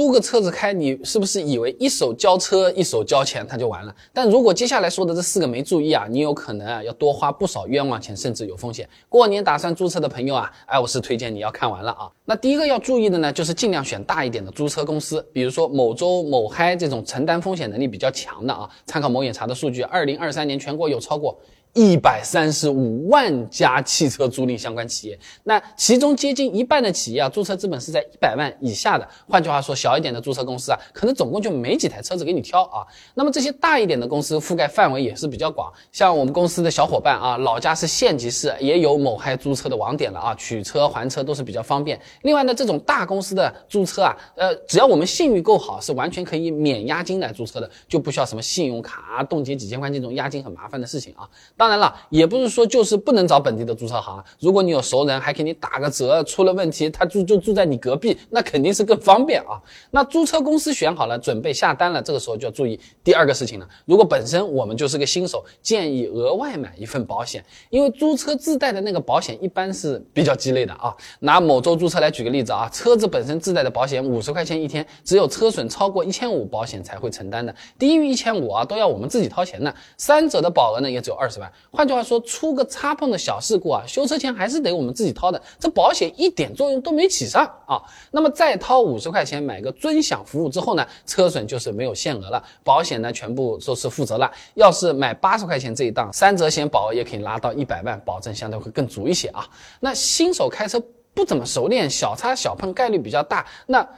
租个车子开，你是不是以为一手交车一手交钱它就完了？但如果接下来说的这四个没注意啊，你有可能啊要多花不少冤枉钱，甚至有风险。过年打算租车的朋友啊，哎，我是推荐你要看完了啊。那第一个要注意的呢，就是尽量选大一点的租车公司，比如说某州、某嗨这种承担风险能力比较强的啊。参考某眼查的数据，二零二三年全国有超过。一百三十五万家汽车租赁相关企业，那其中接近一半的企业啊，注册资本是在一百万以下的。换句话说，小一点的注册公司啊，可能总共就没几台车子给你挑啊。那么这些大一点的公司覆盖范围也是比较广，像我们公司的小伙伴啊，老家是县级市，也有某嗨租车的网点了啊，取车还车都是比较方便。另外呢，这种大公司的租车啊，呃，只要我们信誉够好，是完全可以免押金来注册的，就不需要什么信用卡啊冻结几千块钱这种押金很麻烦的事情啊。当然了，也不是说就是不能找本地的租车行。如果你有熟人，还给你打个折，出了问题他住就住在你隔壁，那肯定是更方便啊。那租车公司选好了，准备下单了，这个时候就要注意第二个事情了。如果本身我们就是个新手，建议额外买一份保险，因为租车自带的那个保险一般是比较鸡肋的啊。拿某州租车来举个例子啊，车子本身自带的保险五十块钱一天，只有车损超过一千五，保险才会承担的，低于一千五啊，都要我们自己掏钱的。三者的保额呢，也只有二十万。换句话说，出个擦碰的小事故啊，修车钱还是得我们自己掏的，这保险一点作用都没起上啊。那么再掏五十块钱买个尊享服务之后呢，车损就是没有限额了，保险呢全部都是负责了。要是买八十块钱这一档，三者险保额也可以拉到一百万，保证相对会更足一些啊。那新手开车不怎么熟练，小擦小碰概率比较大，那。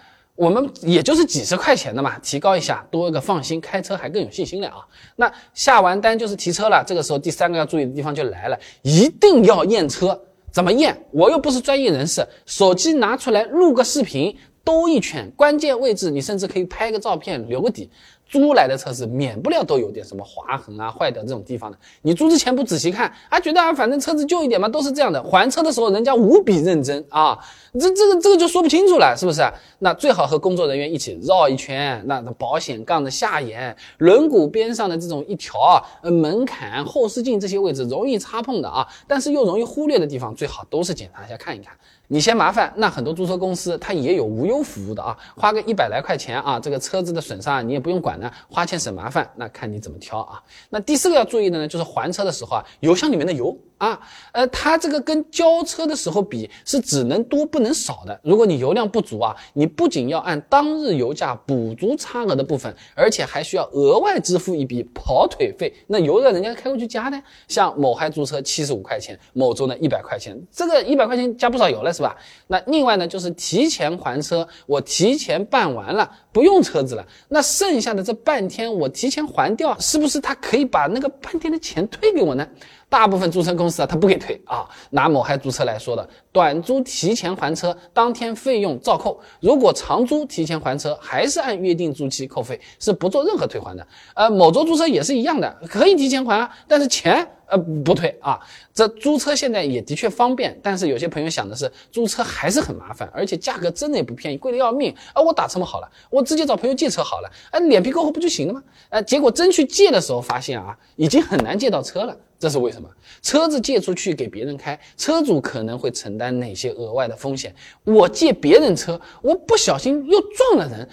我们也就是几十块钱的嘛，提高一下，多一个放心，开车还更有信心了啊。那下完单就是提车了，这个时候第三个要注意的地方就来了，一定要验车。怎么验？我又不是专业人士，手机拿出来录个视频，兜一圈，关键位置你甚至可以拍个照片留个底。租来的车子免不了都有点什么划痕啊、坏掉这种地方的。你租之前不仔细看啊，觉得啊反正车子旧一点嘛，都是这样的。还车的时候人家无比认真啊，这这个这个就说不清楚了，是不是？那最好和工作人员一起绕一圈，那保险杠的下沿、轮毂边上的这种一条啊，呃门槛、后视镜这些位置容易擦碰的啊，但是又容易忽略的地方，最好都是检查一下看一看。你嫌麻烦，那很多租车公司它也有无忧服务的啊，花个一百来块钱啊，这个车子的损伤你也不用管呢，花钱省麻烦，那看你怎么挑啊。那第四个要注意的呢，就是还车的时候啊，油箱里面的油。啊，呃，它这个跟交车的时候比是只能多不能少的。如果你油量不足啊，你不仅要按当日油价补足差额的部分，而且还需要额外支付一笔跑腿费。那油让人家开过去加的，像某嗨租车七十五块钱，某州呢一百块钱，这个一百块钱加不少油了是吧？那另外呢，就是提前还车，我提前办完了，不用车子了，那剩下的这半天我提前还掉，是不是他可以把那个半天的钱退给我呢？大部分租车公司啊，他不给退啊。拿某嗨租车来说的，短租提前还车，当天费用照扣；如果长租提前还车，还是按约定租期扣费，是不做任何退还的。呃，某州租车也是一样的，可以提前还啊，但是钱呃不退啊。这租车现在也的确方便，但是有些朋友想的是，租车还是很麻烦，而且价格真的也不便宜，贵的要命啊。我打车嘛好了，我直接找朋友借车好了，哎，脸皮够厚不就行了吗？呃，结果真去借的时候发现啊，已经很难借到车了。这是为什么？车子借出去给别人开，车主可能会承担哪些额外的风险？我借别人车，我不小心又撞了人，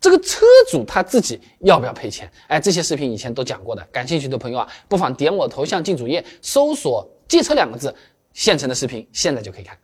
这个车主他自己要不要赔钱？哎，这些视频以前都讲过的，感兴趣的朋友啊，不妨点我头像进主页，搜索“借车”两个字，现成的视频现在就可以看。